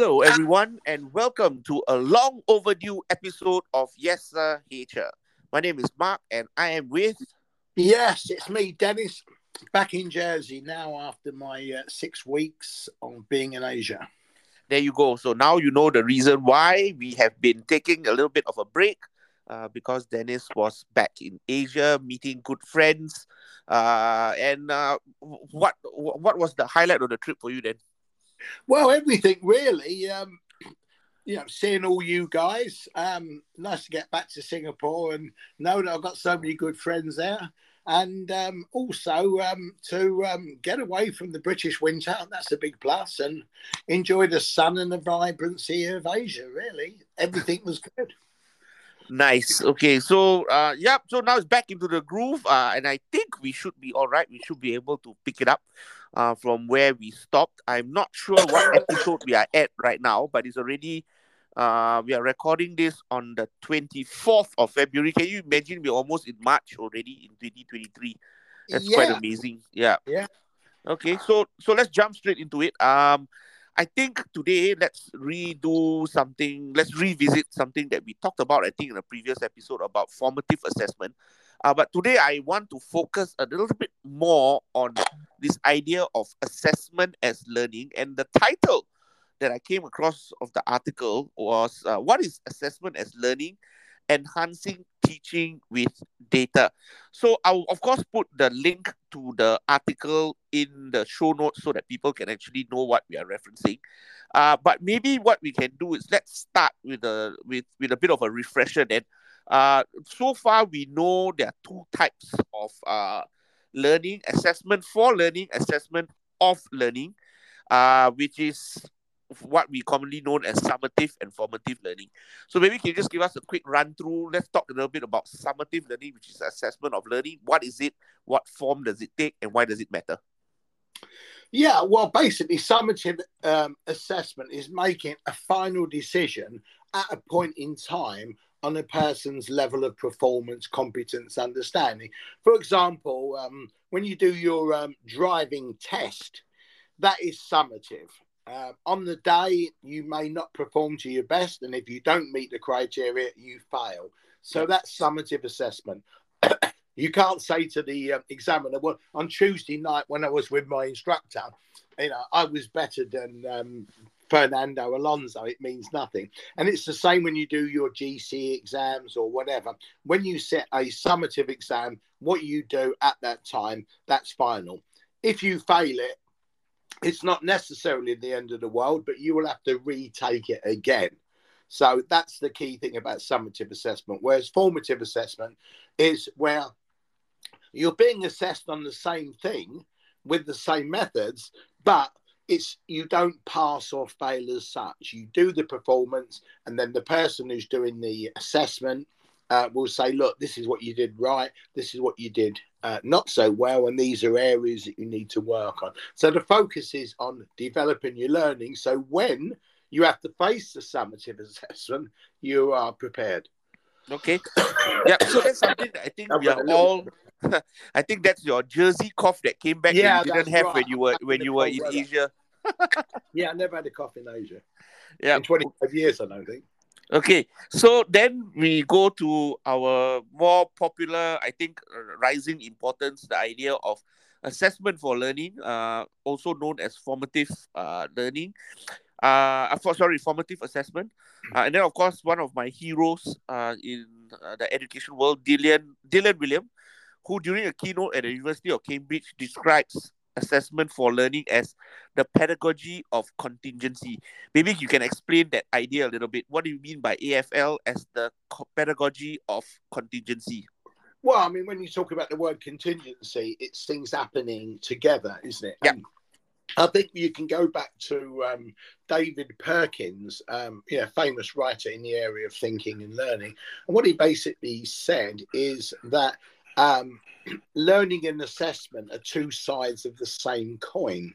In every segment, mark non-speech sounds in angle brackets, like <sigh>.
Hello, everyone, and welcome to a long overdue episode of Yes Sir Hater. My name is Mark, and I am with. Yes, it's me, Dennis, back in Jersey now after my uh, six weeks of being in Asia. There you go. So now you know the reason why we have been taking a little bit of a break uh, because Dennis was back in Asia meeting good friends. Uh, and uh, what what was the highlight of the trip for you then? Well, everything really. Um, you know, seeing all you guys. Um, nice to get back to Singapore and know that I've got so many good friends there. And um, also um, to um, get away from the British winter, that's a big plus, and enjoy the sun and the vibrancy of Asia, really. Everything was good. Nice. Okay. So, uh, yeah. So now it's back into the groove, uh, and I think we should be all right. We should be able to pick it up, uh, from where we stopped. I'm not sure what <coughs> episode we are at right now, but it's already, uh, we are recording this on the 24th of February. Can you imagine we're almost in March already in 2023? That's Yeah. quite amazing. Yeah. Yeah. Okay. So, so let's jump straight into it. Um, I think today let's redo something, let's revisit something that we talked about, I think, in a previous episode about formative assessment. Uh, but today I want to focus a little bit more on this idea of assessment as learning. And the title that I came across of the article was uh, What is Assessment as Learning? Enhancing Teaching with Data. So I'll, of course, put the link to the article in the show notes so that people can actually know what we are referencing. Uh, but maybe what we can do is let's start with a with, with a bit of a refresher then. Uh, so far we know there are two types of uh, learning assessment for learning assessment of learning, uh, which is what we commonly known as summative and formative learning. So maybe can you just give us a quick run through? Let's talk a little bit about summative learning, which is assessment of learning. What is it? What form does it take? And why does it matter? Yeah, well, basically, summative um, assessment is making a final decision at a point in time on a person's level of performance, competence, understanding. For example, um, when you do your um, driving test, that is summative. Uh, on the day, you may not perform to your best, and if you don't meet the criteria, you fail. So that's summative assessment. <coughs> you can't say to the uh, examiner, well, on Tuesday night when I was with my instructor, you know, I was better than um, Fernando Alonso. It means nothing. And it's the same when you do your GC exams or whatever. When you set a summative exam, what you do at that time, that's final. If you fail it, it's not necessarily the end of the world, but you will have to retake it again. So that's the key thing about summative assessment. Whereas formative assessment is where you're being assessed on the same thing with the same methods, but it's you don't pass or fail as such. You do the performance, and then the person who's doing the assessment uh, will say, "Look, this is what you did right. This is what you did uh, not so well, and these are areas that you need to work on." So the focus is on developing your learning. So when you have to face the summative <laughs> assessment, you are prepared. Okay. <coughs> yeah. So that's something that I think we are all. <laughs> I think that's your Jersey cough that came back Yeah, you didn't have right. when you were in when you were in weather. Asia. <laughs> Yeah, I never had a cough in Asia Yeah. in 25 years. I don't think. Okay, so then we go to our more popular, I think, rising importance, the idea of assessment for learning, uh, also known as formative uh, learning. Uh, for, sorry, formative assessment. Uh, and then, of course, one of my heroes uh, in uh, the education world, Dylan, Dylan Wiliam, who during a keynote at the University of Cambridge describes assessment for learning as the pedagogy of contingency. Maybe you can explain that idea a little bit. What do you mean by AFL as the pedagogy of contingency? Well, I mean, when you talk about the word contingency, it's things happening together, isn't it? Yeah. And I think you can go back to um, David Perkins, um, you know, famous writer in the area of thinking and learning. And what he basically said is that um, learning and assessment are two sides of the same coin.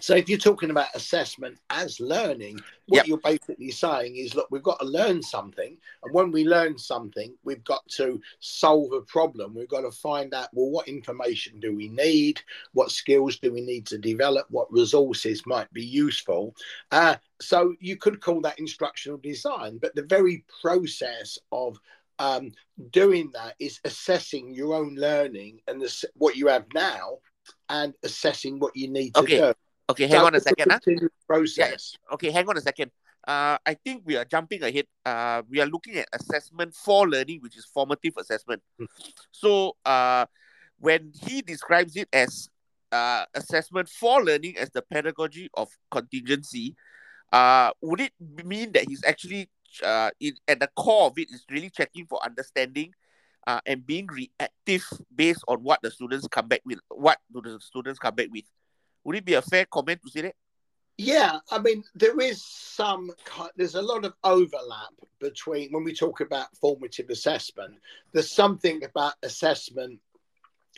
So if you're talking about assessment as learning, what Yep. you're basically saying is, look, we've got to learn something, and when we learn something, we've got to solve a problem. We've got to find out, well, what information do we need? What skills do we need to develop? What resources might be useful? Uh, so you could call that instructional design, but the very process of um, doing that is assessing your own learning and what you have now, and assessing what you need to Okay, do. Okay, hang on a second. Huh? process. Okay, hang on a second. Uh, I think we are jumping ahead. Uh, we are looking at assessment for learning, which is formative assessment. Hmm. So, uh, when he describes it as uh, assessment for learning as the pedagogy of contingency, uh, would it mean that he's actually uh, in, at the core of it is really checking for understanding uh, and being reactive based on what the students come back with? What do the students come back with? Would it be a fair comment to say that? Yeah, I mean, there is some, there's a lot of overlap between when we talk about formative assessment, there's something about assessment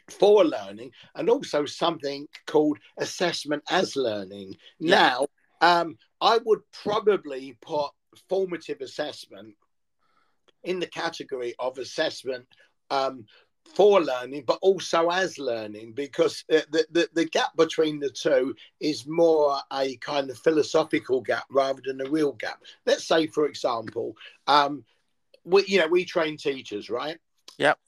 for learning and also something called assessment as learning. Yeah. Now, um, I would probably put formative assessment in the category of assessment um, for learning, but also as learning, because uh, the, the, the gap between the two is more a kind of philosophical gap rather than a real gap. Let's say, for example, um, we, you know, we train teachers, right? Yep.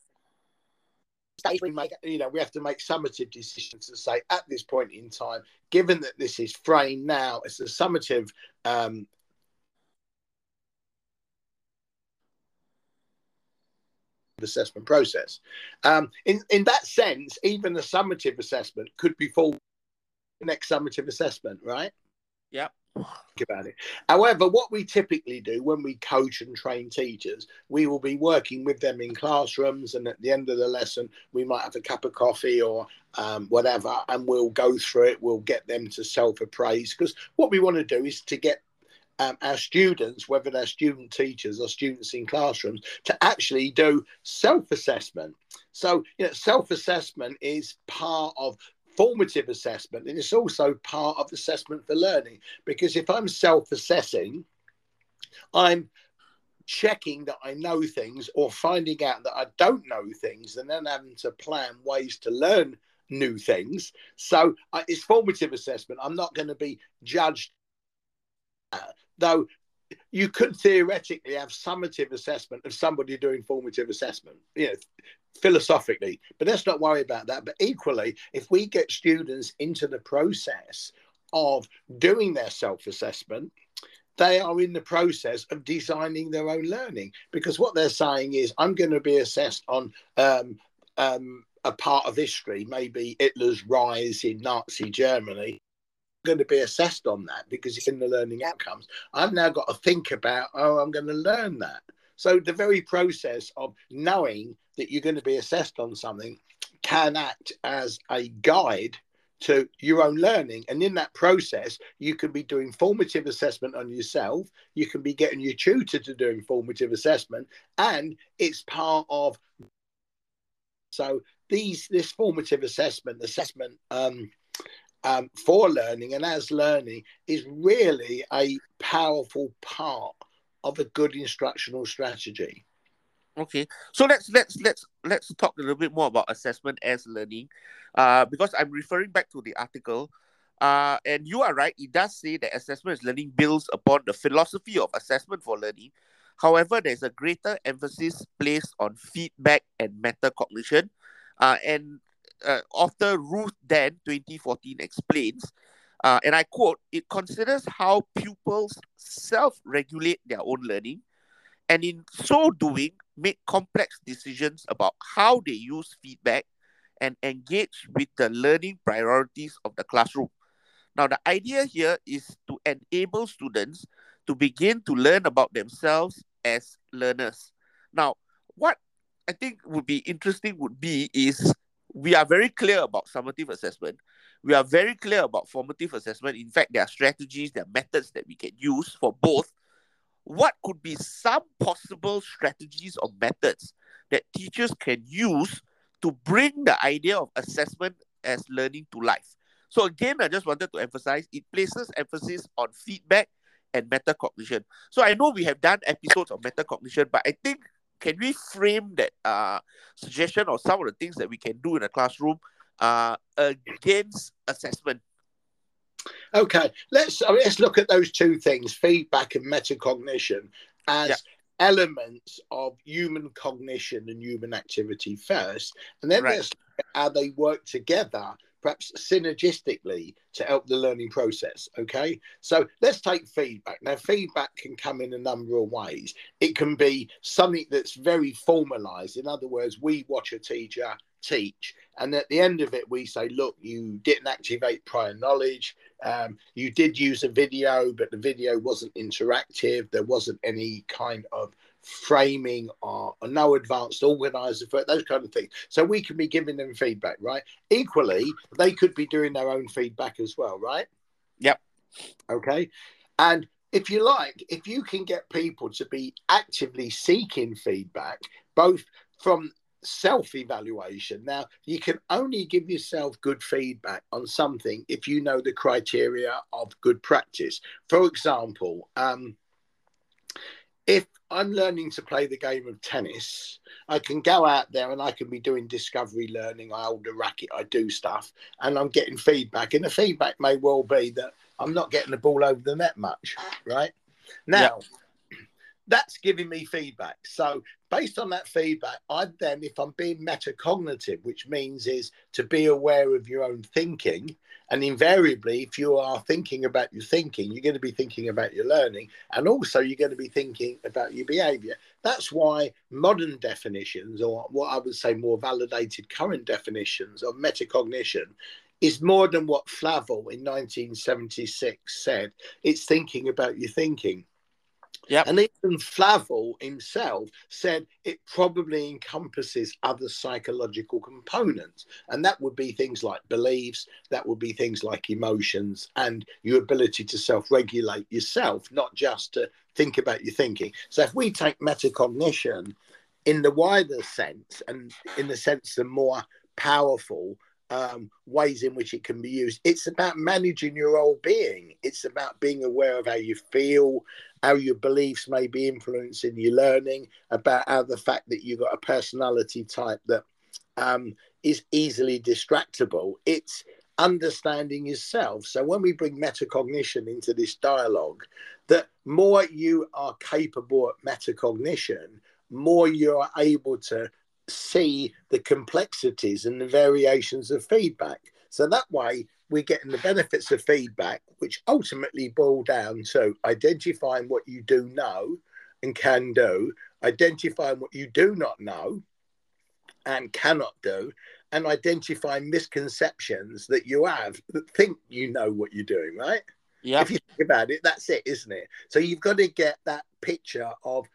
We make, you know, we have to make summative decisions to say at this point in time, given that this is framed now as a summative um, assessment process. Um, in in that sense, even a summative assessment could be full next summative assessment, right? Yep. Think about it. However, what we typically do when we coach and train teachers, we will be working with them in classrooms, and at the end of the lesson, we might have a cup of coffee or um, whatever, and we'll go through it. We'll get them to self appraise because what we want to do is to get um, our students, whether they're student teachers or students in classrooms, to actually do self assessment. So, you know, self assessment is part of formative assessment and it's also part of assessment for learning because if I'm self assessing, I'm checking that I know things or finding out that I don't know things and then having to plan ways to learn new things. So uh, it's formative assessment. I'm not going to be judged, though you could theoretically have summative assessment of somebody doing formative assessment, you know, philosophically, but let's not worry about that. But equally, if we get students into the process of doing their self assessment, they are in the process of designing their own learning because what they're saying is, I'm going to be assessed on um, um, a part of history, maybe Hitler's rise in Nazi Germany. Going to be assessed on that because it's in the learning outcomes. I've now got to think about, oh, I'm going to learn that. So the very process of knowing that you're going to be assessed on something can act as a guide to your own learning. And in that process, you can be doing formative assessment on yourself. You can be getting your tutor to doing formative assessment, and it's part of. So these this formative assessment, assessment um, um, for learning and as learning is really a powerful part of a good instructional strategy. Okay, so let's let's let's let's talk a little bit more about assessment as learning, uh, because I'm referring back to the article, uh, and you are right. It does say that assessment as learning builds upon the philosophy of assessment for learning. However, there's a greater emphasis placed on feedback and metacognition, uh, and uh, author Ruth Dann 2014 explains, uh, and I quote: "It considers how pupils self-regulate their own learning." and in so doing, make complex decisions about how they use feedback and engage with the learning priorities of the classroom. Now, the idea here is to enable students to begin to learn about themselves as learners. Now, what I think would be interesting would be is we are very clear about summative assessment. We are very clear about formative assessment. In fact, there are strategies, there are methods that we can use for both what could be some possible strategies or methods that teachers can use to bring the idea of assessment as learning to life? So again, I just wanted to emphasize it places emphasis on feedback and metacognition. So I know we have done episodes of metacognition, but I think can we frame that uh, suggestion or some of the things that we can do in a classroom uh, against assessment? Okay, let's I mean, let's look at those two things: feedback and metacognition as yeah. elements of human cognition and human activity first, and then right. let's how they work together perhaps synergistically to help the learning process. Okay, so let's take feedback. Now, feedback can come in a number of ways. It can be something that's very formalized. In other words, we watch a teacher teach, and at the end of it, we say, Look, you didn't activate prior knowledge. Um, you did use a video, but the video wasn't interactive. There wasn't any kind of framing or, or no advanced organizer for those kind of things. So we can be giving them feedback, right? Equally, they could be doing their own feedback as well, right? Yep. Okay. And if you like, if you can get people to be actively seeking feedback, both from self evaluation. Now, you can only give yourself good feedback on something if you know the criteria of good practice. For example, um, if I'm learning to play the game of tennis, I can go out there and I can be doing discovery learning. I hold a racket, I do stuff, and I'm getting feedback. And the feedback may well be that I'm not getting the ball over the net much, right? Now, that's giving me feedback. So based on that feedback, I then, if I'm being metacognitive, which means is to be aware of your own thinking, and invariably, if you are thinking about your thinking, you're going to be thinking about your learning, and also you're going to be thinking about your behavior. That's why modern definitions, or what I would say more validated current definitions of metacognition, is more than what Flavell in 1976 said. It's thinking about your thinking. Yep. And even Flavell himself said it probably encompasses other psychological components. And that would be things like beliefs, that would be things like emotions, and your ability to self regulate yourself, not just to think about your thinking. So if we take metacognition in the wider sense, and in the sense the more powerful um, ways in which it can be used. It's about managing your whole being. It's about being aware of how you feel, how your beliefs may be influencing your learning, about how the fact that you've got a personality type that um, is easily distractible. It's understanding yourself. So when we bring metacognition into this dialogue, that more you are capable at metacognition, more you are able to see the complexities and the variations of feedback. So that way, we're getting the benefits of feedback, which ultimately boil down to identifying what you do know and can do, identifying what you do not know and cannot do, and identifying misconceptions that you have that think you know what you're doing, right? Yeah. If you think about it, that's it, isn't it? So you've got to get that picture of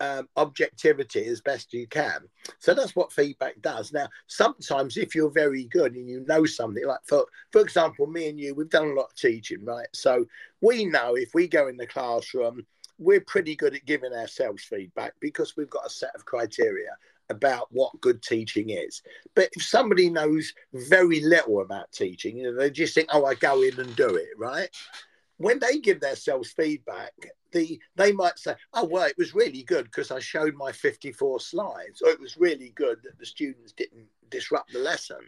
um, objectivity as best you can. So that's what feedback does. Now, sometimes if you're very good and you know something, like for for example, me and you, we've done a lot of teaching, right? So we know if we go in the classroom, we're pretty good at giving ourselves feedback because we've got a set of criteria about what good teaching is. But if somebody knows very little about teaching, you know, they just think, oh, I go in and do it, right? When they give themselves feedback, the they might say, "Oh well, it was really good because I showed my 54 slides," or "It was really good that the students didn't disrupt the lesson."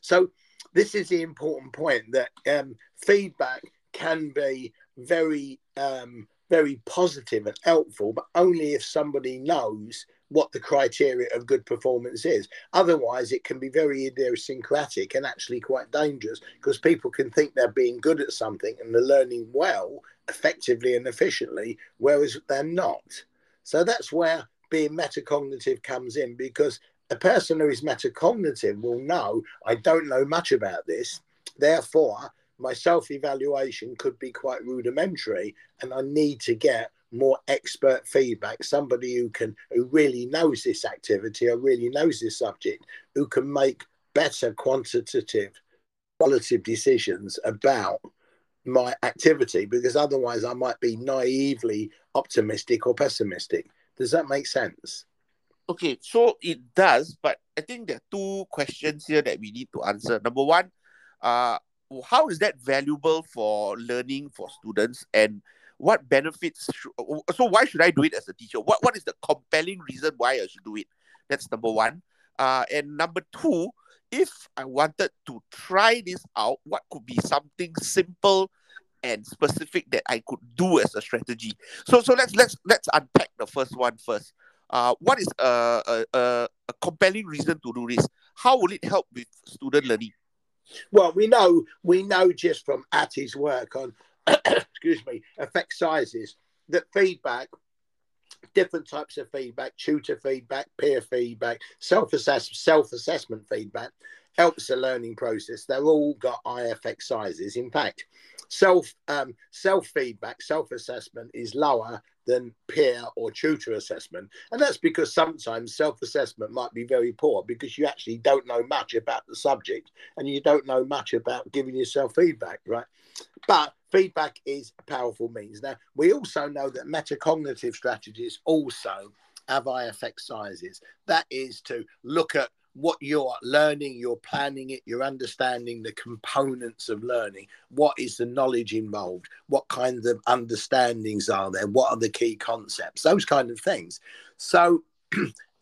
So this is the important point that um, feedback can be very um, very positive and helpful, but only if somebody knows what the criteria of good performance is. Otherwise, it can be very idiosyncratic and actually quite dangerous because people can think they're being good at something and they're learning well, effectively, and efficiently, whereas they're not. So that's where being metacognitive comes in because a person who is metacognitive will know I don't know much about this. Therefore, my self evaluation could be quite rudimentary, and I need to get more expert feedback, somebody who can who really knows this activity or really knows this subject, who can make better quantitative, qualitative decisions about my activity because otherwise I might be naively optimistic or pessimistic. Does that make sense? Okay, so it does, but I think there are two questions here that we need to answer. Number one, uh, how is that valuable for learning for students and what benefits so why should i do it as a teacher? What, what is the compelling reason why i should do it? That's number one. Uh, and number two if i wanted to try this out what could be something simple and specific that i could do as a strategy? So so let's let's let's unpack the first one first. Uh, what is a, a, a, a compelling reason to do this? How will it help with student learning? Well, we know we know just from Hattie's work on excuse me effect sizes that feedback, different types of feedback, tutor feedback, peer feedback, self assess self assessment feedback helps the learning process. They're all got effect sizes. In fact, self um, self feedback, self assessment is lower than peer or tutor assessment. And that's because sometimes self assessment might be very poor because you actually don't know much about the subject and you don't know much about giving yourself feedback, right? But feedback is a powerful means. Now, we also know that metacognitive strategies also have effect sizes. That is to look at what you're learning, you're planning it, you're understanding the components of learning. What is the knowledge involved? What kinds of understandings are there? What are the key concepts? Those kind of things. So <clears throat>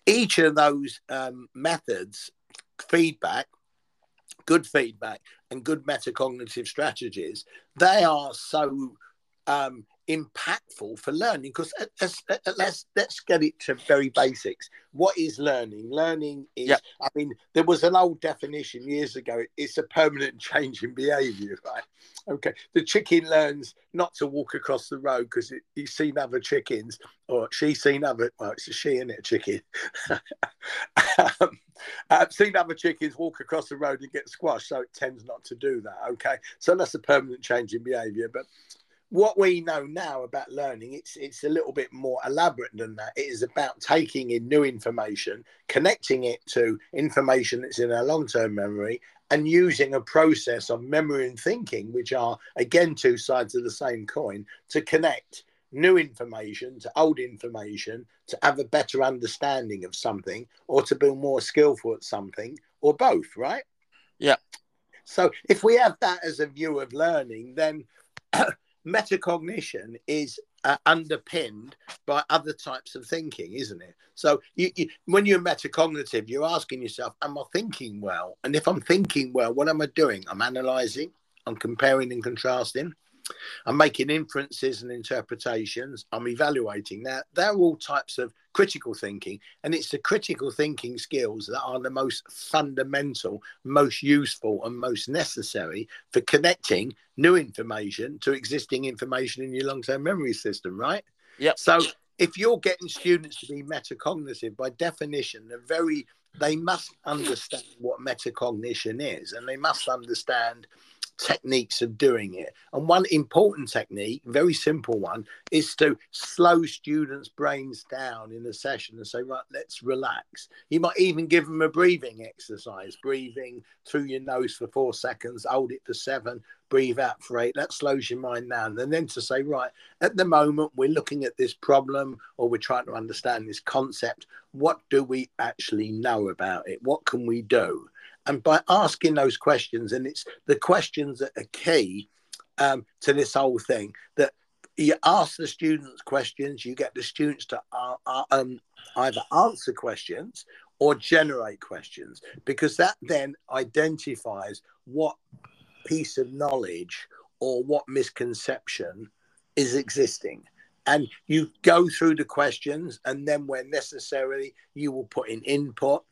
each of those um, methods, feedback, good feedback, and good metacognitive strategies, they are so um, impactful for learning because let's, let's let's get it to very basics. What is learning? Learning is yep. i mean there was an old definition years ago it's a permanent <laughs> change in behavior right? Okay the chicken learns not to walk across the road because he's seen other chickens or she's seen other well it's a she and it a chicken? <laughs> Um, i've seen other chickens walk across the road and get squashed so it tends not to do that okay? So that's a permanent change in behavior but what we know now about learning it's it's a little bit more elaborate than that. It is about taking in new information connecting it to information that's in our long-term memory and using a process of memory and thinking which are again two sides of the same coin to connect new information to old information to have a better understanding of something or to be more skillful at something or both right? Yeah. So if we have that as a view of learning then metacognition is uh, underpinned by other types of thinking, isn't it? So you, you, when you're metacognitive, you're asking yourself, "Am I thinking well?" And if I'm thinking well, what am I doing? I'm analysing, I'm comparing and contrasting, I'm making inferences and interpretations. I'm evaluating. Now, they're all types of critical thinking, and it's the critical thinking skills that are the most fundamental, most useful, and most necessary for connecting new information to existing information in your long term memory system, right? Yeah. So, if you're getting students to be metacognitive, by definition, they're very they must understand what metacognition is and they must understand techniques of doing it. And one important technique, very simple one, is to slow students' brains down in a session and say, right, let's relax. You might even give them a breathing exercise, breathing through your nose for four seconds, hold it for seven, breathe out for eight. That slows your mind down. And then to say, right, at the moment, we're looking at this problem or we're trying to understand this concept. What do we actually know about it? What can we do? And by asking those questions, and it's the questions that are key um, to this whole thing that you ask the students questions, you get the students to uh, uh, um, either answer questions or generate questions, because that then identifies what piece of knowledge or what misconception is existing. And you go through the questions, and then, where necessary, you will put in input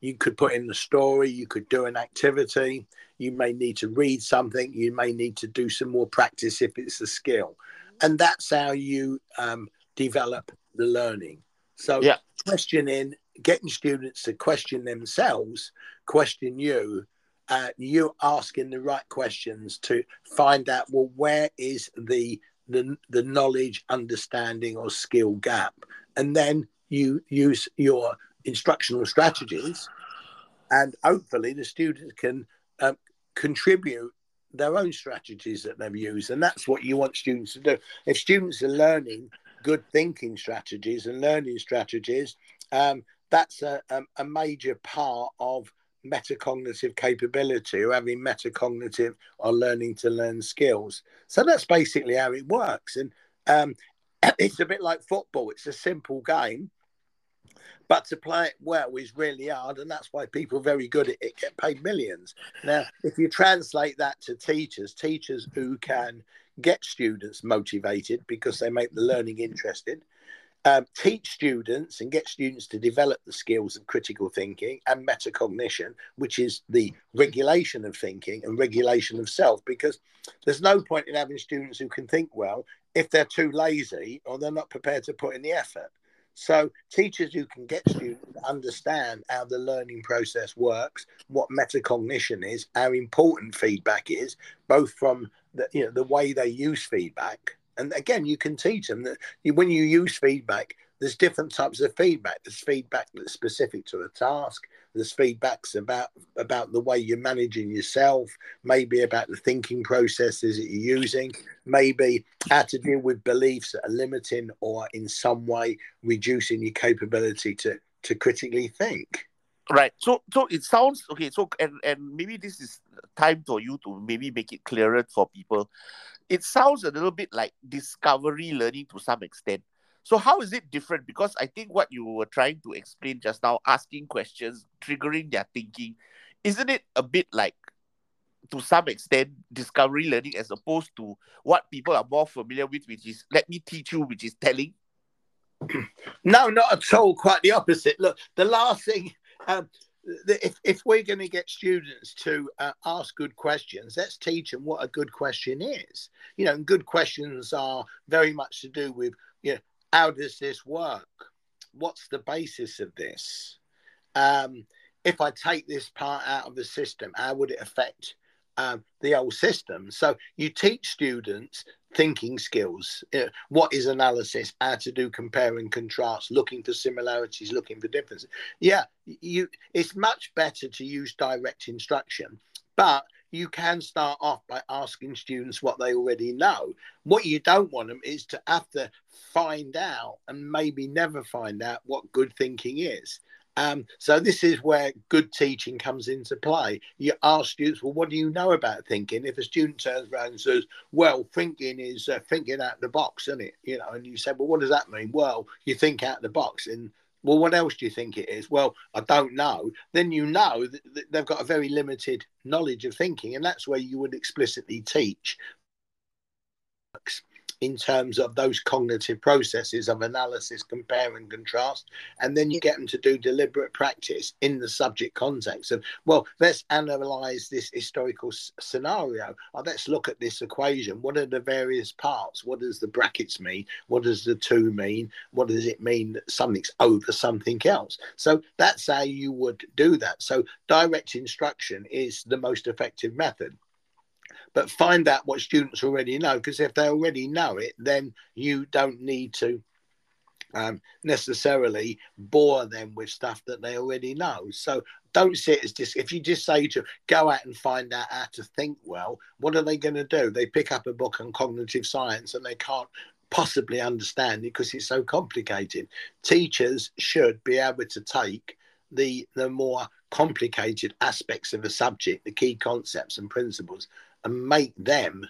you could put in the story, you could do an activity, you may need to read something, you may need to do some more practice if it's a skill. And that's how you um, develop the learning. So, yeah. questioning, getting students to question themselves, question you, uh, you asking the right questions to find out, well, where is the the, the knowledge, understanding, or skill gap? And then you use your instructional strategies, and hopefully the students can um, contribute their own strategies that they've used, and that's what you want students to do. If students are learning good thinking strategies and learning strategies, um, that's a, a, a, major part of metacognitive capability or having metacognitive or learning to learn skills. So that's basically how it works. And um, <coughs> it's a bit like football. It's a simple game, but to play it well is really hard, and that's why people very good at it get paid millions. Now, if you translate that to teachers, teachers who can get students motivated because they make the learning interesting, um, teach students and get students to develop the skills of critical thinking and metacognition, which is the regulation of thinking and regulation of self. Because there's no point in having students who can think well if they're too lazy or they're not prepared to put in the effort. So, teachers who can get students to understand how the learning process works, what metacognition is, how important feedback is, both from the, you know, the way they use feedback and again, you can teach them that when you use feedback, there's different types of feedback. There's feedback that's specific to a task. There's feedbacks about about the way you're managing yourself, maybe about the thinking processes that you're using, maybe how to deal with beliefs that are limiting or in some way reducing your capability to to critically think. Right. So so it sounds okay. So and and maybe this is time for you to maybe make it clearer for people it sounds a little bit like discovery learning to some extent. So how is it different? Because I think what you were trying to explain just now, asking questions, triggering their thinking, isn't it a bit like to some extent discovery learning as opposed to what people are more familiar with, which is let me teach you, which is telling? <clears throat> No, not at all. Quite the opposite. Look, the last thing um, if, if we're going to get students to uh, ask good questions, let's teach them what a good question is. You know, good questions are very much to do with, you know, how does this work? What's the basis of this? Um, if I take this part out of the system, how would it affect um, the old system? So you teach students thinking skills. You know, what is analysis? How to do compare and contrast, looking for similarities, looking for differences. Yeah, you. It's much better to use direct instruction, but you can start off by asking students what they already know. What you don't want them is to have to find out and maybe never find out what good thinking is. Um, so this is where good teaching comes into play. You ask students, well, what do you know about thinking? If a student turns around and says, well, thinking is uh, thinking out the box, isn't it? You know, and you say, well, what does that mean? Well, you think out the box. And well, what else do you think it is? Well, I don't know. Then you know that they've got a very limited knowledge of thinking, and that's where you would explicitly teach in terms of those cognitive processes of analysis, compare and contrast. And then you get them to do deliberate practice in the subject context of, well, let's analyze this historical s- scenario. Oh, let's look at this equation. What are the various parts? What does the brackets mean? What does the two mean? What does it mean that something's over something else? So that's how you would do that. So direct instruction is the most effective method but find out what students already know because if they already know it then you don't need to um, necessarily bore them with stuff that they already know. So don't sit as just if you just say to go out and find out how to think well what are they going to do? They pick up a book on cognitive science and they can't possibly understand it because it's so complicated. Teachers should be able to take the the more complicated aspects of a subject the key concepts and principles and make them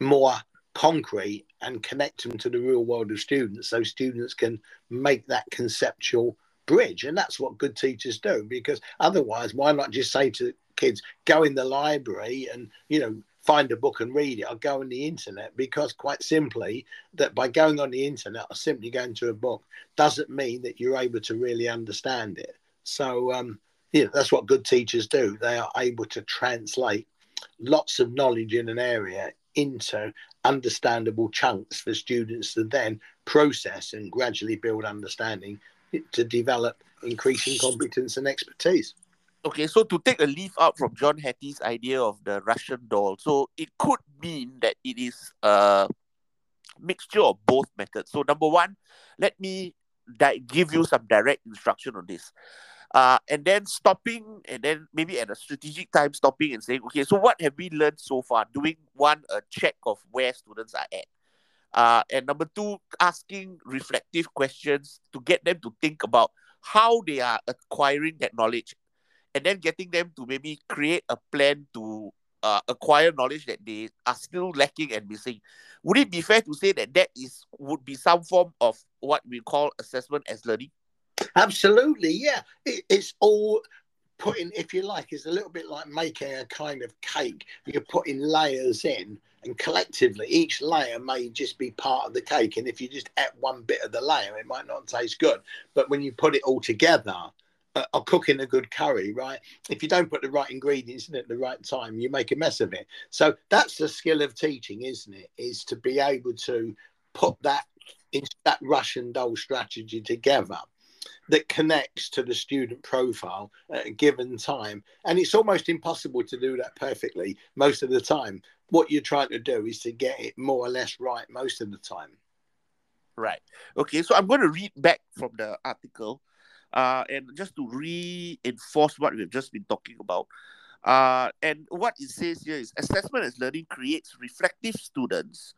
more concrete and connect them to the real world of students so students can make that conceptual bridge. And that's what good teachers do because otherwise why not just say to kids go in the library and you know find a book and read it or go on the internet because quite simply that by going on the internet or simply going to a book doesn't mean that you're able to really understand it. So um know that's what good teachers do. They are able to translate lots of knowledge in an area into understandable chunks for students to then process and gradually build understanding to develop increasing competence and expertise. Okay, so to take a leaf out from John Hattie's idea of the Russian doll, so it could mean that it is a mixture of both methods. So number one, let me di- give you some direct instruction on this uh, and then stopping and then maybe at a strategic time stopping and saying okay so what have we learned so far doing one a check of where students are at uh, and number two asking reflective questions to get them to think about how they are acquiring that knowledge and then getting them to maybe create a plan to uh, acquire knowledge that they are still lacking and missing. Would it be fair to say that that is would be some form of what we call assessment as learning? Absolutely, yeah. It, it's all putting, if you like, it's a little bit like making a kind of cake. You're putting layers in, and collectively, each layer may just be part of the cake. And if you just add one bit of the layer, it might not taste good. But when you put it all together, uh, or cooking a good curry, right? If you don't put the right ingredients in at the right time, you make a mess of it. So that's the skill of teaching, isn't it? Is to be able to put that in that Russian doll strategy together that connects to the student profile at a given time. And it's almost impossible to do that perfectly most of the time. What you're trying to do is to get it more or less right most of the time. Right. Okay. So I'm going to read back from the article uh, and just to reinforce what we've just been talking about. Uh, and what it says here is assessment as learning creates reflective students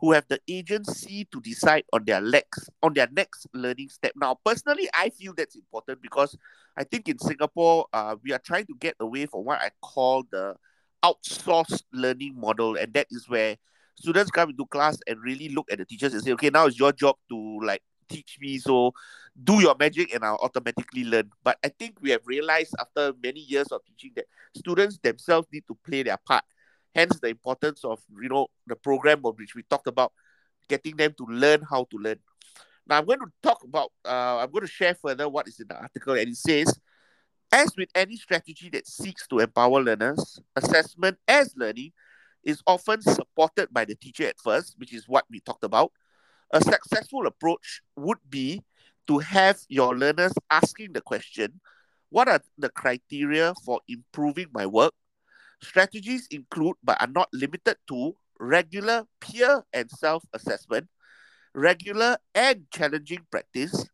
who have the agency to decide on their next on their next learning step. Now, personally, I feel that's important because I think in Singapore, uh, we are trying to get away from what I call the outsourced learning model, and that is where students come into class and really look at the teachers and say, "Okay, now it's your job to like teach me, so do your magic, and I'll automatically learn." But I think we have realized after many years of teaching that students themselves need to play their part Hence the importance of you know the program of which we talked about, getting them to learn how to learn. Now I'm going to talk about. Uh, I'm going to share further what is in the article, and it says, as with any strategy that seeks to empower learners, assessment as learning is often supported by the teacher at first, which is what we talked about. A successful approach would be to have your learners asking the question, what are the criteria for improving my work? Strategies include, but are not limited to, regular peer and self assessment, regular and challenging practice,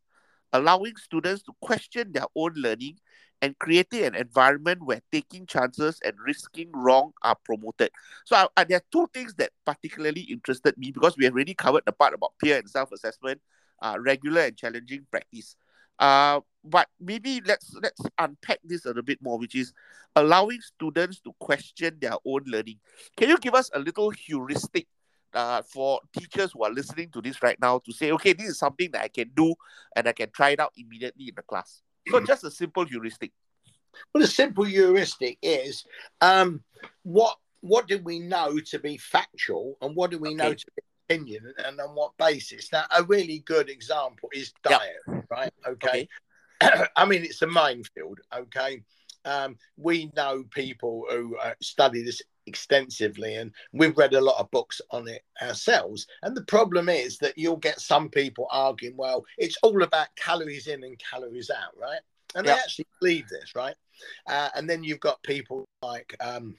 allowing students to question their own learning, and creating an environment where taking chances and risking wrong are promoted. So I, I, there are two things that particularly interested me because we have already covered the part about peer and self assessment, uh, regular and challenging practice. Uh, but maybe let's let's unpack this a little bit more, which is allowing students to question their own learning. Can you give us a little heuristic uh, for teachers who are listening to this right now to say, okay, this is something that I can do and I can try it out immediately in the class? So just a simple heuristic. Well, the simple heuristic is um, what what do we know to be factual and what do we okay. know to be opinion and on what basis? Now, a really good example is diet, yep. right? Okay. okay. <clears throat> I mean, it's a minefield, okay? Um, we know people who uh, study this extensively and we've read a lot of books on it ourselves and the problem is that you'll get some people arguing well it's all about calories in and calories out right and yep. they actually believe this right uh, and then you've got people like um,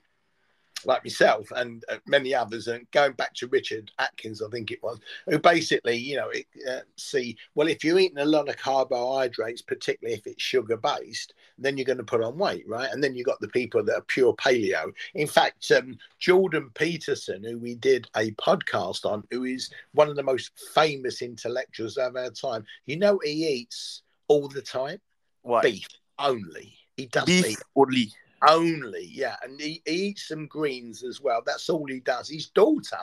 like myself and uh, many others, and going back to Richard Atkins, I think it was, who basically, you know, it, uh, see, well, if you're eating a lot of carbohydrates, particularly if it's sugar based, then you're going to put on weight, right? And then you've got the people that are pure paleo. In fact, um, Jordan Peterson, who we did a podcast on, who is one of the most famous intellectuals of our time, you know, he eats all the time what? beef only. He does beef eat. only only, yeah, and he, he, eats some greens as well. That's all he does. His daughter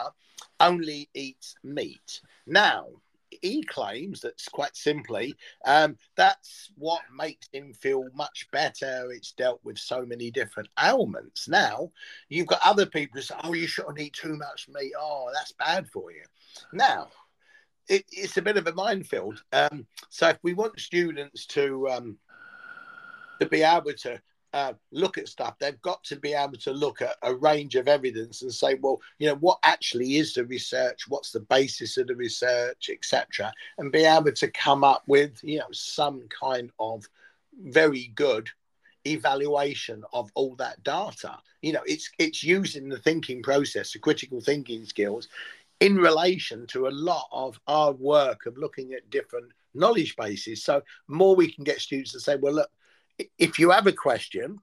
only eats meat. Now, he claims that's quite simply um, that's what makes him feel much better. It's dealt with so many different ailments. Now, you've got other people who say, oh, you shouldn't eat too much meat. Oh, that's bad for you. Now, it, it's a bit of a minefield. Um, so if we want students to um, to be able to uh, look at stuff, they've got to be able to look at a range of evidence and say, well, you know, what actually is the research? What's the basis of the research, etc., and be able to come up with, you know, some kind of very good evaluation of all that data. You know, it's it's using the thinking process, the critical thinking skills, in relation to a lot of our work of looking at different knowledge bases. So more we can get students to say, well, look if you have a question,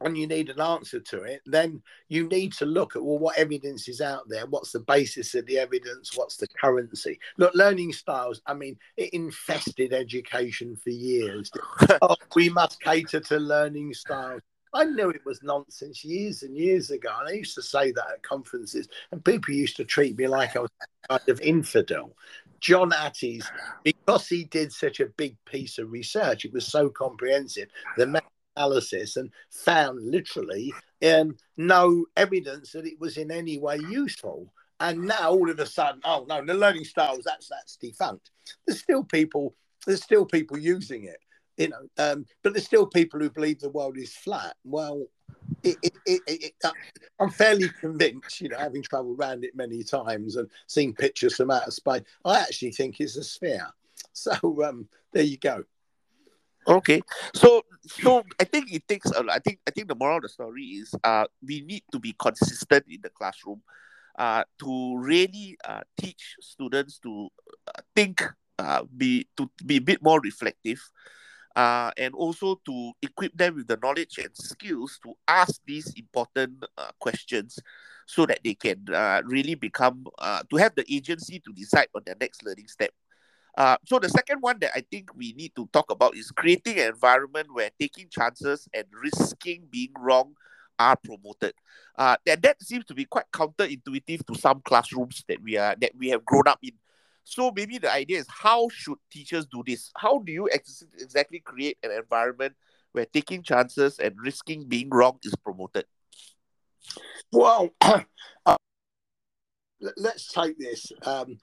and you need an answer to it, then you need to look at well, what evidence is out there? What's the basis of the evidence? What's the currency? Look, learning styles, I mean, it infested education for years. <laughs> oh, we must cater to learning styles. I knew it was nonsense years and years ago. And I used to say that at conferences, and people used to treat me like I was kind of infidel. John Hattie's, because he did such a big piece of research, it was so comprehensive. The analysis and found literally um, no evidence that it was in any way useful. And now all of a sudden, oh no, the learning styles that's that's defunct. There's still people. There's still people using it, you know. Um, but there's still people who believe the world is flat. Well, it, it, it, uh, I'm fairly convinced, you know, having travelled around it many times and seen pictures from outer space, I actually think it's a sphere. <laughs> So um, there you go. Okay, so so I think it takes. A, I think I think the moral of the story is uh we need to be consistent in the classroom, uh to really uh teach students to uh, think uh be to be a bit more reflective, uh and also to equip them with the knowledge and skills to ask these important uh, questions, so that they can uh, really become uh to have the agency to decide on their next learning step. Uh, so the second one that I think we need to talk about is creating an environment where taking chances and risking being wrong are promoted. Uh, and that seems to be quite counterintuitive to some classrooms that we are that we have grown up in. So maybe the idea is how should teachers do this? How do you ex- exactly create an environment where taking chances and risking being wrong is promoted? Well, <clears throat> uh, let's take this. Um,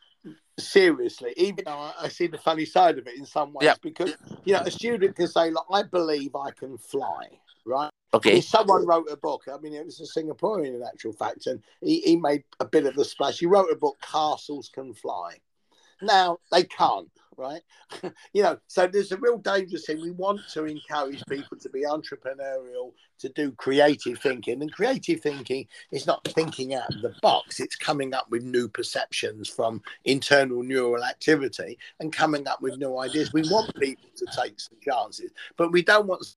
seriously, even though I, see the funny side of it in some ways, because you know, a student can say, "Look, I believe I can fly," right? Okay. someone wrote a book. I mean, it was a Singaporean in actual fact, and he, he made a bit of a splash. He wrote a book, "Castles Can Fly." Now they can't, right? <laughs> you know, so there's a real dangerous thing. We want to encourage people to be entrepreneurial, to do creative thinking, and creative thinking is not thinking out of the box. It's coming up with new perceptions from internal neural activity and coming up with new ideas. We want people to take some chances, but we don't want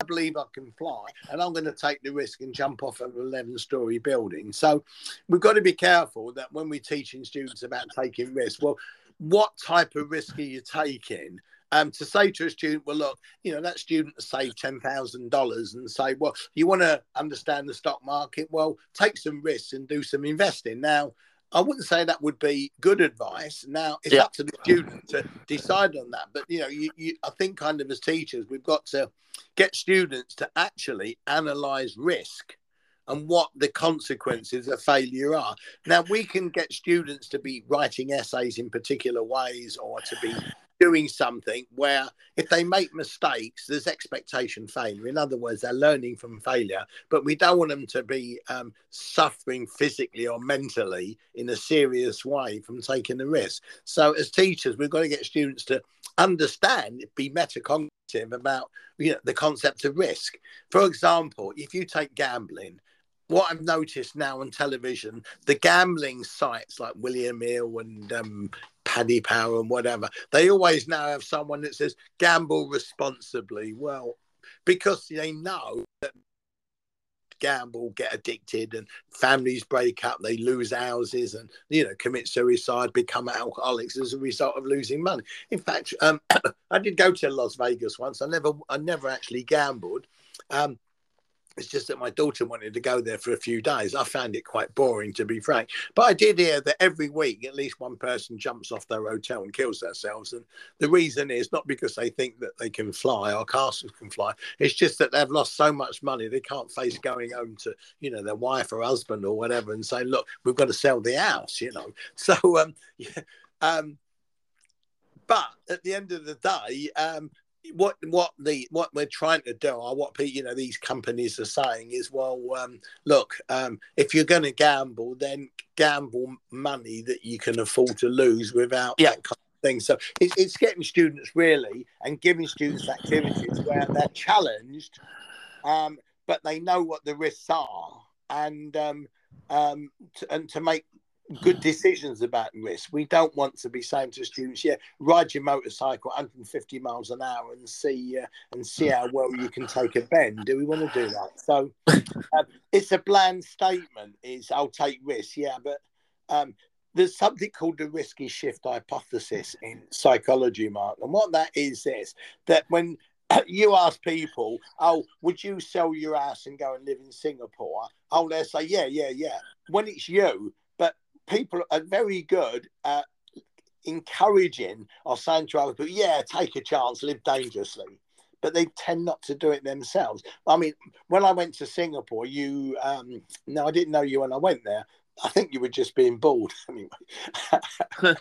I believe I can fly, and I'm going to take the risk and jump off an 11 story building. So we've got to be careful that when we're teaching students about taking risks, well, what type of risk are you taking? Um, to say to a student, well, look, you know, that student saved $10,000 and say, well, you want to understand the stock market? Well, take some risks and do some investing. Now, I wouldn't say that would be good advice. Now it's yeah. up to the student to decide on that. But you know, you, you, I think kind of as teachers, we've got to get students to actually analyze risk and what the consequences of failure are. Now we can get students to be writing essays in particular ways or to be doing something where if they make mistakes, there's expectation failure. In other words, they're learning from failure, but we don't want them to be um, suffering physically or mentally in a serious way from taking the risk. So, as teachers, we've got to get students to understand, be metacognitive about you know, the concept of risk. For example, if you take gambling, what I've noticed now on television, the gambling sites like William Hill and um, Paddy Power and whatever, they always now have someone that says gamble responsibly. Well, because they know that gamble, get addicted, and families break up, they lose houses, and you know commit suicide, become alcoholics as a result of losing money. In fact, um, <coughs> I did go to Las Vegas once. I never, I never actually gambled. Um, it's just that my daughter wanted to go there for a few days. I found it quite boring, to be frank. But I did hear that every week, at least one person jumps off their hotel and kills themselves. And the reason is not because they think that they can fly or castles can fly. It's just that they've lost so much money they can't face going home to, you know, their wife or husband or whatever and say, "Look, we've got to sell the house," you know. <laughs> So, um, yeah, um, but at the end of the day, um, what what the what we're trying to do or what you know these companies are saying is well um, look um, if you're going to gamble then gamble money that you can afford to lose without yeah. that kind of thing so it's, it's getting students really and giving students activities where they're challenged um, but they know what the risks are and um, um, to, and to make good decisions about risk. We don't want to be saying to students, "Yeah, ride your motorcycle 150 miles an hour and see uh, and see how well you can take a bend." Do we want to do that? So um, it's a bland statement. Is I'll take risks, yeah, but um, there's something called the risky shift hypothesis in psychology, Mark, and what that is is that when <coughs> you ask people, "Oh, would you sell your house and go and live in Singapore?" Oh, they'll say, "Yeah, yeah, yeah." When it's you, people are very good at encouraging or saying to other people, yeah, take a chance, live dangerously. But they tend not to do it themselves. I mean, when I went to Singapore, you, um, no, I didn't know you when I went there. I think you were just being bored <laughs> anyway. <laughs>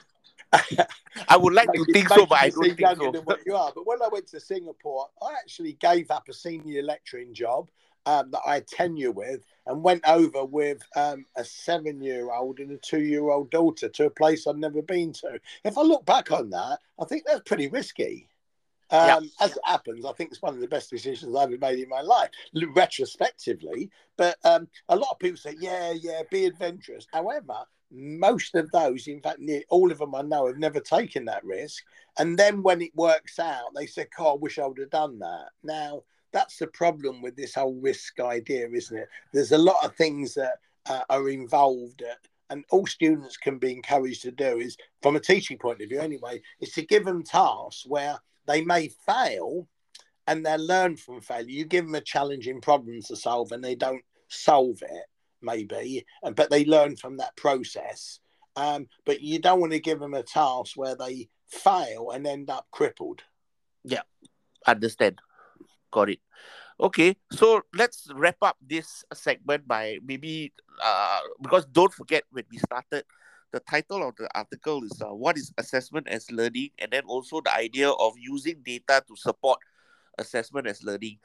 I would like to think so, but I don't think so. Than what you are. But when I went to Singapore, I actually gave up a senior lecturing job um, that I had tenure with and went over with um, a seven year old and a two year old daughter to a place I'd never been to. If I look back on that, I think that's pretty risky. Um, yeah. As it happens, I think it's one of the best decisions I've ever made in my life, retrospectively. But um, a lot of people say, yeah, yeah, be adventurous. However, most of those, in fact, near all of them I know, have never taken that risk. And then when it works out, they say, oh, I wish I would have done that. Now, that's the problem with this whole risk idea, isn't it? There's a lot of things that uh, are involved, uh, and all students can be encouraged to do is, from a teaching point of view, anyway, is to give them tasks where they may fail, and they learn from failure. You give them a challenging problem to solve, and they don't solve it, maybe, but they learn from that process. Um, but you don't want to give them a task where they fail and end up crippled. Yeah, understand. Got it. Okay, so let's wrap up this segment by maybe uh, because don't forget when we started, the title of the article is uh, what is assessment as learning, and then also the idea of using data to support assessment as learning.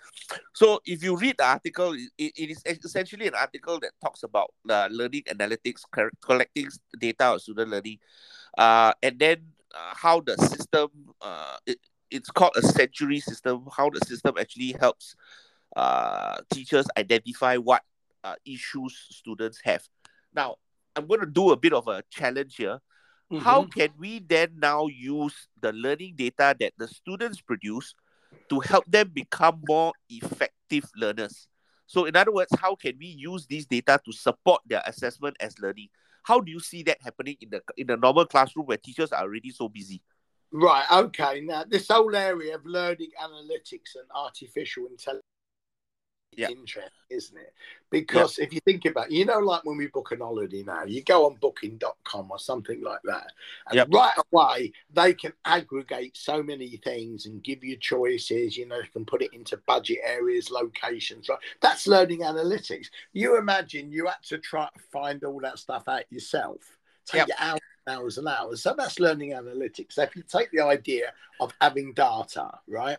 So if you read the article, it, it is essentially an article that talks about uh, learning analytics, collecting data of student learning, uh, and then uh, how the system uh, it, it's called a Century system. How the system actually helps uh, teachers identify what uh, issues students have. Now, I'm going to do a bit of a challenge here. Mm-hmm. How can we then now use the learning data that the students produce to help them become more effective learners? So, in other words, how can we use these data to support their assessment as learning? How do you see that happening in the in the normal classroom where teachers are already so busy? Right. Okay. Now, this whole area of learning analytics and artificial intelligence yeah. interest, isn't it? Because yeah. if you think about, you know, like when we book an holiday now, you go on Booking.com or something like that, and yep. right away they can aggregate so many things and give you choices. You know, you can put it into budget areas, locations. Right? That's learning analytics. You imagine you had to try to find all that stuff out yourself. Take yep. it out hours and hours. So that's learning analytics. So if you take the idea of having data, right?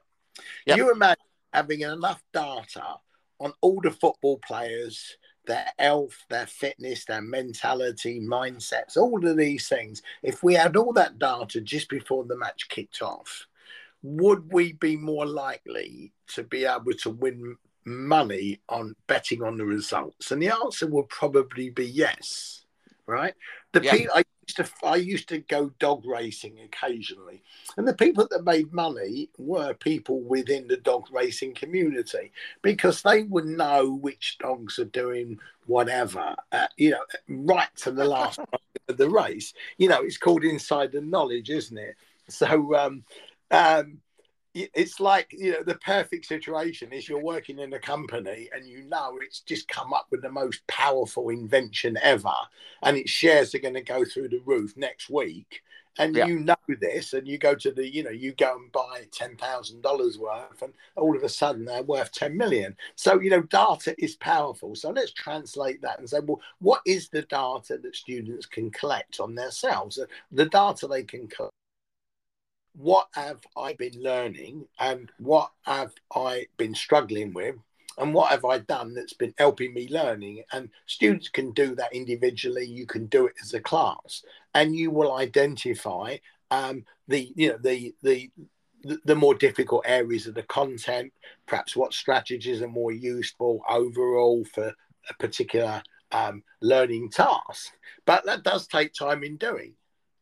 Yep. You imagine having enough data on all the football players, their health, their fitness, their mentality, mindsets, all of these things. If we had all that data just before the match kicked off, would we be more likely to be able to win money on betting on the results? And the answer would probably be yes, right? The yeah. people, I to I used to go dog racing occasionally, and the people that made money were people within the dog racing community because they would know which dogs are doing whatever, uh, you know, right to the last <laughs> of the race. You know, it's called insider knowledge, isn't it? So, um, um, it's like you know the perfect situation is you're working in a company and you know it's just come up with the most powerful invention ever and its shares are going to go through the roof next week and yeah. you know this and you go to the you know you go and buy $10,000 worth and all of a sudden they're worth 10 million. So you know data is powerful. So let's translate that and say well what is the data that students can collect on themselves? The data they can collect what have I been learning and what have I been struggling with and what have I done that's been helping me learning? And students can do that individually. You can do it as a class, and you will identify um, the you know the the the more difficult areas of the content, perhaps what strategies are more useful overall for a particular um, learning task. But that does take time in doing.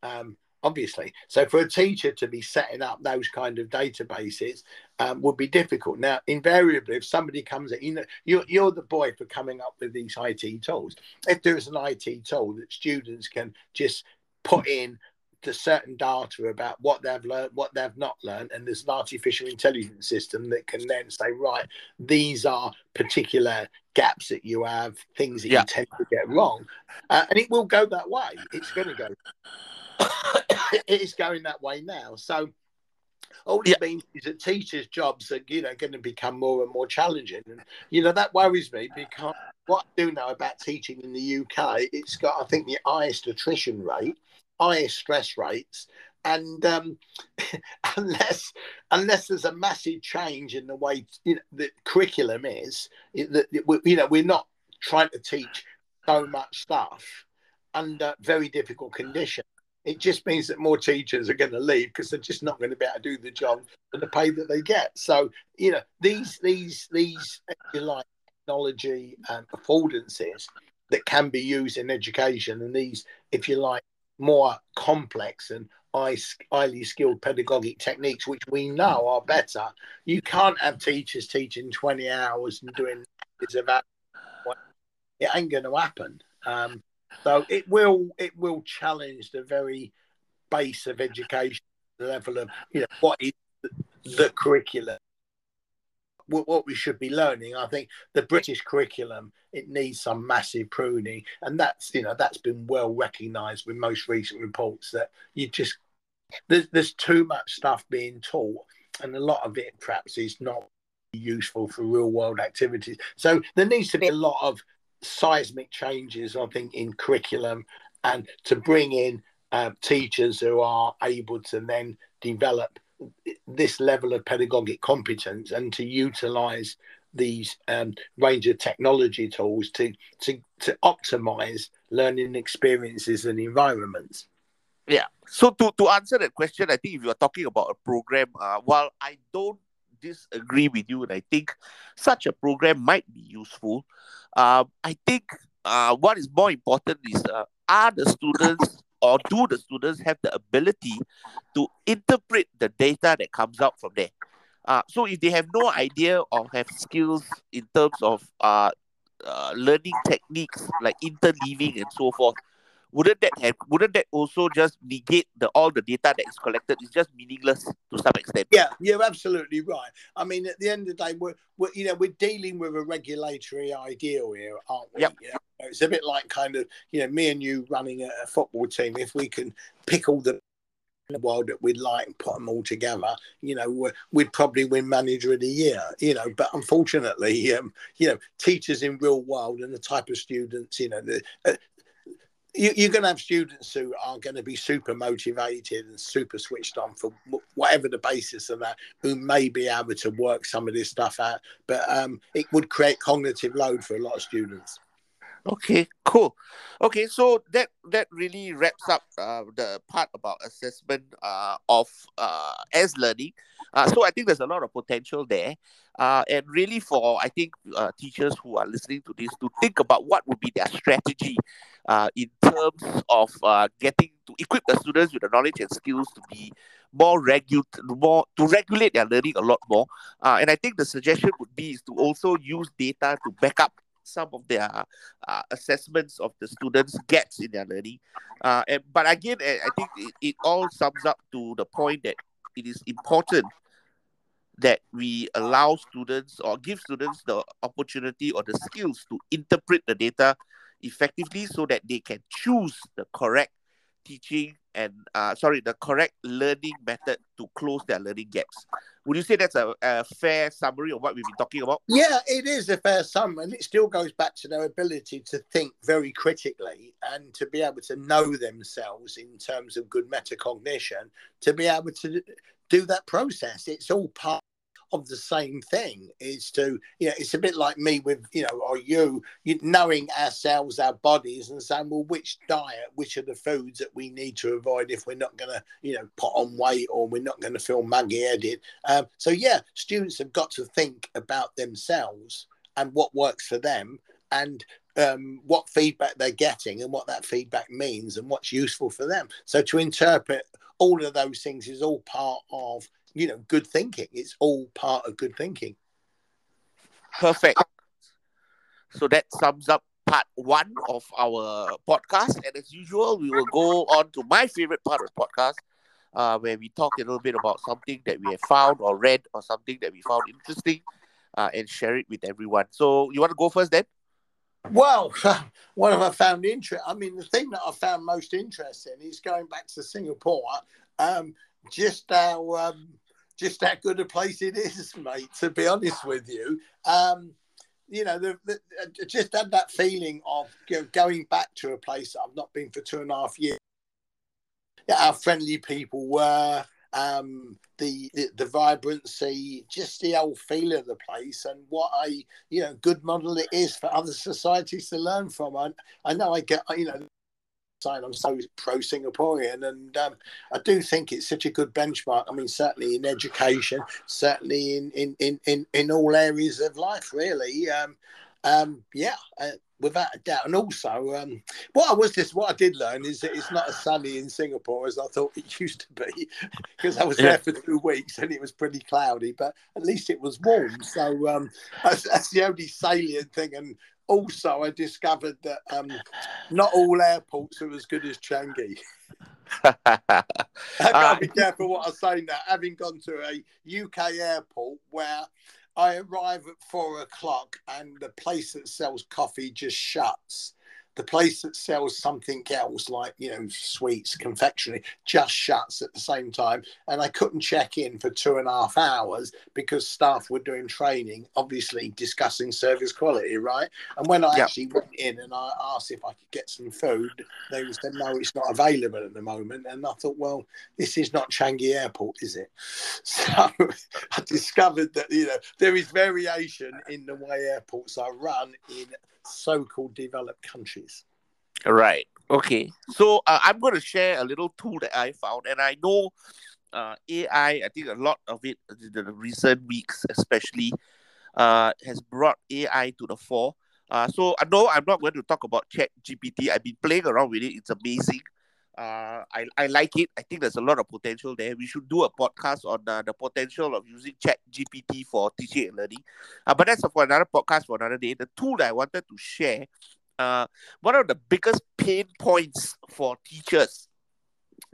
Um, obviously. So for a teacher to be setting up those kind of databases um, would be difficult. Now, invariably, if somebody comes in, you know, you're, you're the boy for coming up with these IT tools. If there's an IT tool that students can just put in the certain data about what they've learned, what they've not learned, and there's an artificial intelligence system that can then say, right, these are particular gaps that you have, things that yeah. you tend to get wrong, uh, and it will go that way. It's going to go <coughs> it is going that way now. So all it yeah. means is that teachers' jobs are, you know, going to become more and more challenging. And you know that worries me because what I do know about teaching in the UK, it's got I think the highest attrition rate, highest stress rates, and um, <laughs> unless unless there's a massive change in the way you know, the curriculum is, that you know we're not trying to teach so much stuff under very difficult conditions it just means that more teachers are going to leave because they're just not going to be able to do the job for the pay that they get. So you know these these these you like technology and affordances that can be used in education, and these if you like more complex and highly skilled pedagogic techniques, which we know are better. You can't have teachers teaching 20 hours and doing about it ain't going to happen. Um, so it will it will challenge the very base of education, the level of you know what is the, curriculum, what, what we should be learning. I think the British curriculum it needs some massive pruning, and that's you know that's been well recognised with most recent reports that you just there's there's too much stuff being taught, and a lot of it perhaps is not useful for real world activities. So there needs to be a lot of seismic changes, I think, in curriculum and to bring in uh, teachers who are able to then develop this level of pedagogic competence and to utilize these um, range of technology tools to, to, to optimize learning experiences and environments. Yeah. So to, to answer that question, I think if you are talking about a program, uh, while I don't disagree with you, and I think such a program might be useful. Uh, I think uh, what is more important is uh, are the students <coughs> or do the students have the ability to interpret the data that comes out from there? Uh, so if they have no idea or have skills in terms of uh, uh, learning techniques like interleaving and so forth, wouldn't that have wouldn't that also just negate the all the data that is collected? It's just meaningless to some extent. Yeah you're absolutely right. I mean at the end of the day we're, we're you know we're dealing with a regulatory ideal here aren't we? Yep. You know, it's a bit like kind of you know me and you running a, a football team. If we can pick all the in the world that we'd like and put them all together, you know, we'd probably win manager of the year, you know. But unfortunately, um, you know, teachers in real world and the type of students, you know, the, uh, you, you're going to have students who are going to be super motivated and super switched on for whatever the basis of that, who may be able to work some of this stuff out, but um, it would create cognitive load for a lot of students. Okay, cool. Okay, so that that really wraps up uh, the part about assessment uh, of uh, as learning. Uh, so I think there's a lot of potential there, uh, and really for I think uh, teachers who are listening to this to think about what would be their strategy uh, in terms of uh, getting to equip the students with the knowledge and skills to be more regular, more to regulate their learning a lot more. Uh, and I think the suggestion would be is to also use data to back up some of their uh, assessments of the students' gaps in their learning. Uh, and but again, I think it, it all sums up to the point that it is important that we allow students or give students the opportunity or the skills to interpret the data effectively so that they can choose the correct teaching and uh, sorry the correct learning method to close their learning gaps. Would you say that's a, a, fair summary of what we've been talking about? Yeah it is a fair summary and it still goes back to their ability to think very critically and to be able to know themselves in terms of good metacognition to be able to do that process. It's all part of the same thing is to you know it's a bit like me with you know or you, you knowing ourselves our bodies and saying well which diet which are the foods that we need to avoid if we're not going to you know put on weight or we're not going to feel muggy headed um, so yeah students have got to think about themselves and what works for them and um, what feedback they're getting and what that feedback means and what's useful for them. So to interpret all of those things is all part of you know good thinking. It's all part of good thinking. Perfect. So that sums up part one of our podcast. And as usual, we will go on to my favorite part of the podcast, uh, where we talk a little bit about something that we have found or read or something that we found interesting uh, and share it with everyone. So you want to go first then? Well, <laughs> what have I found interesting? I mean, the thing that I found most interesting is going back to Singapore. Um, just how um, just how good a place it is, <laughs> mate. To be honest with you, um, you know, the, the, just had that feeling of you know, going back to a place I've not been for two and a half years. Yeah, how friendly people were, um, the, the, the vibrancy, just the old feel of the place, and what a you know good model it is for other societies to learn from. I, I know I get you know saying I'm so pro Singaporean, and um, I do think it's such a good benchmark. I mean, certainly in education, certainly in in in in, in all areas of life, really. Um, um, yeah, uh, without a doubt. And also, um, what I was just what I did learn is that it's not as sunny in Singapore as I thought it used to be, <laughs> because I was there for two weeks and it was pretty cloudy. But at least it was warm, so um, that's, that's the only salient thing. And also, I discovered that um, not all airports are as good as Changi. <laughs> I've got to be careful what I say now. Having gone to a UK airport where I arrive at four o'clock and the place that sells coffee just shuts the place that sells something else like you know sweets confectionery just shuts at the same time. And i couldn't check in for two and a half hours because staff were doing training obviously discussing service quality right? And when i yep. actually went in and i asked if i could get some food they said no it's not available at the moment. And i thought well this is not changi airport is it? <laughs> So i discovered that you know there is variation in the way airports are run in so-called developed countries. Right. Okay. So uh, I'm going to share a little tool that I found, and I know uh, AI. I think a lot of it in the recent weeks, especially, uh, has brought AI to the fore. Uh, so I know I'm not going to talk about Chat GPT. I've been playing around with it. It's amazing. Uh, I, I like it. I think there's a lot of potential there. We should do a podcast on uh, the potential of using Chat GPT for teaching and learning. Uh, but that's for another podcast for another day. The tool that I wanted to share, uh, one of the biggest pain points for teachers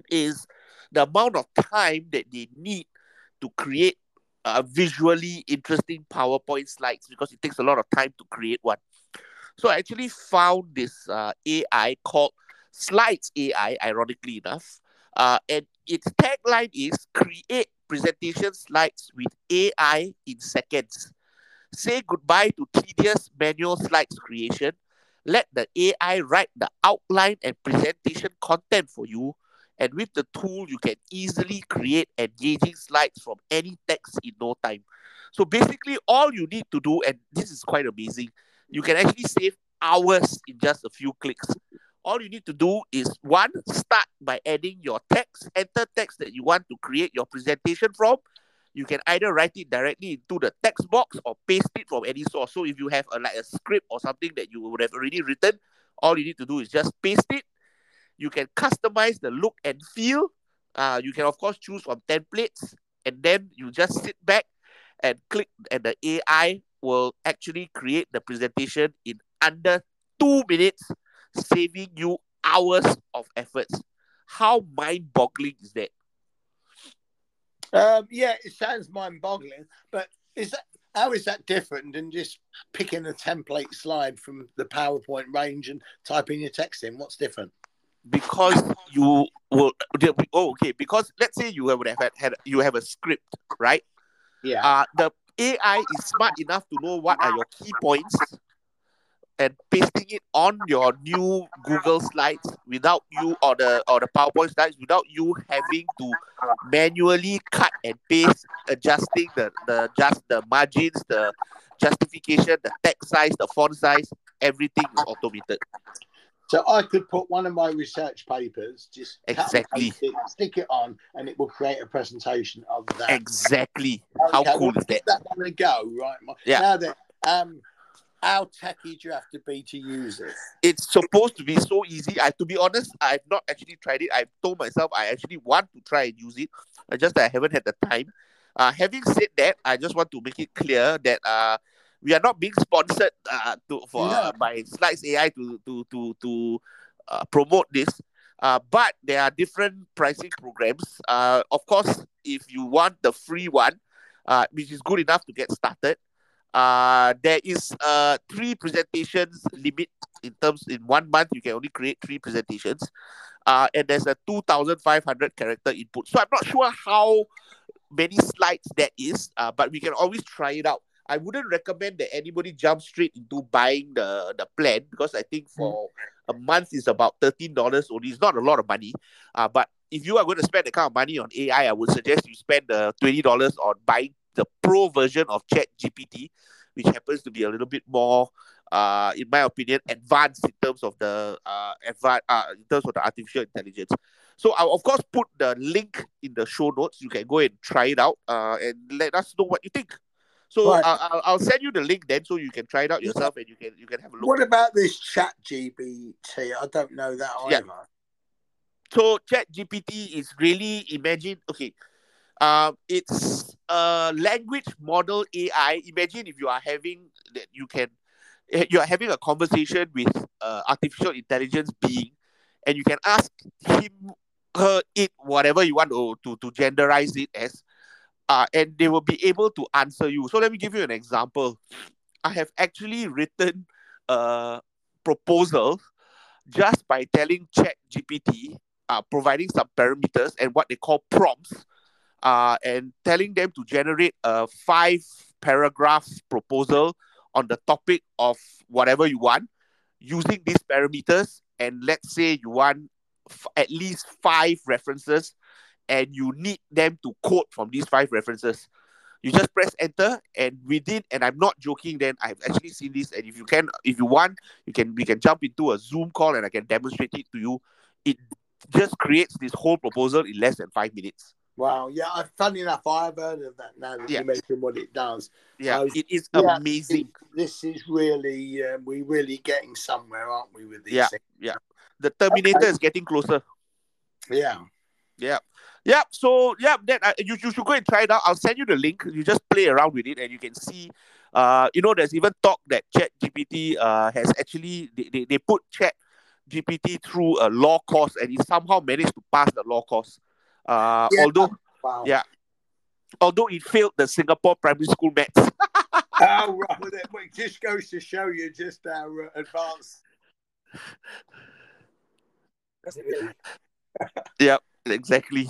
is the amount of time that they need to create uh, visually interesting PowerPoint slides because it takes a lot of time to create one. So I actually found this uh, AI called Slides AI, ironically enough. Uh, and its tagline is create presentation slides with AI in seconds. Say goodbye to tedious manual slides creation. Let the AI write the outline and presentation content for you. And with the tool, you can easily create engaging slides from any text in no time. So basically, all you need to do, and this is quite amazing, you can actually save hours in just a few clicks all you need to do is one, start by adding your text, enter text that you want to create your presentation from. You can either write it directly into the text box or paste it from any source. So if you have a, like a script or something that you would have already written, all you need to do is just paste it. You can customize the look and feel. Uh, you can of course choose from templates, and then you just sit back and click, and the AI will actually create the presentation in under two minutes saving you hours of efforts. How mind boggling is that? Um, yeah, it sounds mind boggling, but is that how is that different than just picking a template slide from the PowerPoint range and typing your text in? What's different? Because you will oh okay, because let's say you have had, had you have a script, right? Yeah. Uh the AI is smart enough to know what are your key points and pasting it on your new Google slides without you or the or the PowerPoint slides without you having to manually cut and paste, adjusting the the just the margins, the justification, the text size, the font size, everything is automated. So I could put one of my research papers, just exactly it, stick it on, and it will create a presentation of that. Exactly. Okay, How cool well, is that? That one to go, right? Yeah. Now then, um, How techy do you have to be to use it? It's supposed to be so easy. I, to be honest, I've not actually tried it. I've told myself I actually want to try and use it. I just I haven't had the time. Uh, having said that, I just want to make it clear that uh, we are not being sponsored uh, to for uh, by Slides AI to to to to uh, promote this. Uh, but there are different pricing programs. Uh, of course, if you want the free one, uh, which is good enough to get started, uh, there is a three presentations limit in terms in one month you can only create three presentations, uh, and there's a two thousand five hundred character input. So I'm not sure how many slides that is, uh, but we can always try it out. I wouldn't recommend that anybody jump straight into buying the, the plan because I think for a month is about thirteen dollars only. It's not a lot of money. Uh, but if you are going to spend the kind of money on AI, I would suggest you spend the twenty dollars on buying the pro version of Chat GPT, which happens to be a little bit more, uh, in my opinion, advanced in terms of the uh, advanced, uh, in terms of the artificial intelligence. So I'll of course put the link in the show notes. You can go and try it out, uh, and let us know what you think. So Right. I'll, I'll- send you the link then, so you can try it out yourself, and you can you can have a look. What about this chat GBT? I don't know that Yeah. either. so chat gpt is really imagine okay um it's a language model ai imagine if you are having that you can eh, you are having a conversation with uh, artificial intelligence being and you can ask him her it whatever you want to to, to genderize it as uh, and they will be able to answer you. So let me give you an example. I have actually written a proposal just by telling chat gpt uh, providing some parameters and what they call prompts, uh, and telling them to generate a five paragraph proposal on the topic of whatever you want using these parameters. And let's say you want f- at least five references and you need them to quote from these five references. You just press enter, and within, and I'm not joking. Then I've actually seen this, and if you can, if you want, you can we can jump into a Zoom call, and I can demonstrate it to you. It just creates this whole proposal in less than five minutes. Wow. Yeah. I- Funny enough, I've heard of that now that Yeah. you mentioned what it does. Yeah, Oh, it is yeah, amazing. This is really, uh, we're really getting somewhere, aren't we, with these Yeah. things? The Terminator Okay. is getting closer. Yeah. Yeah, Yep. so yeah, that uh, you, you should go and try it out. I'll send you the link. You just play around with it, and you can see. Uh, you know, there's even talk that Chat GPT uh has actually they, they, they put Chat GPT through a law course, and he somehow managed to pass the law course. Uh, Yeah. although Wow. Yeah. although it failed the Singapore primary school maths. <laughs> Oh, right. Well, it just goes to show you just how uh, advanced. Exactly.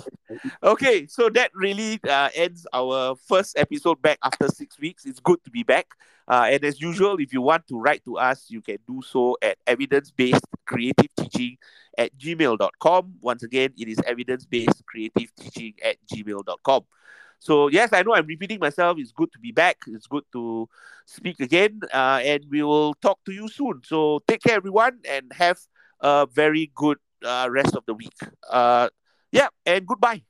Okay, so that really uh, ends our first episode back after six weeks. It's good to be back. Uh, and as usual, if you want to write to us, you can do so at evidence based creative teaching at gmail.com. Once again, it is evidence based creative teaching at gmail.com. So, yes, I know I'm repeating myself. It's good to be back. It's good to speak again. Uh, and we will talk to you soon. So, take care, everyone, and have a very good uh, rest of the week. Uh, yeah, and goodbye.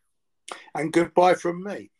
And goodbye from me.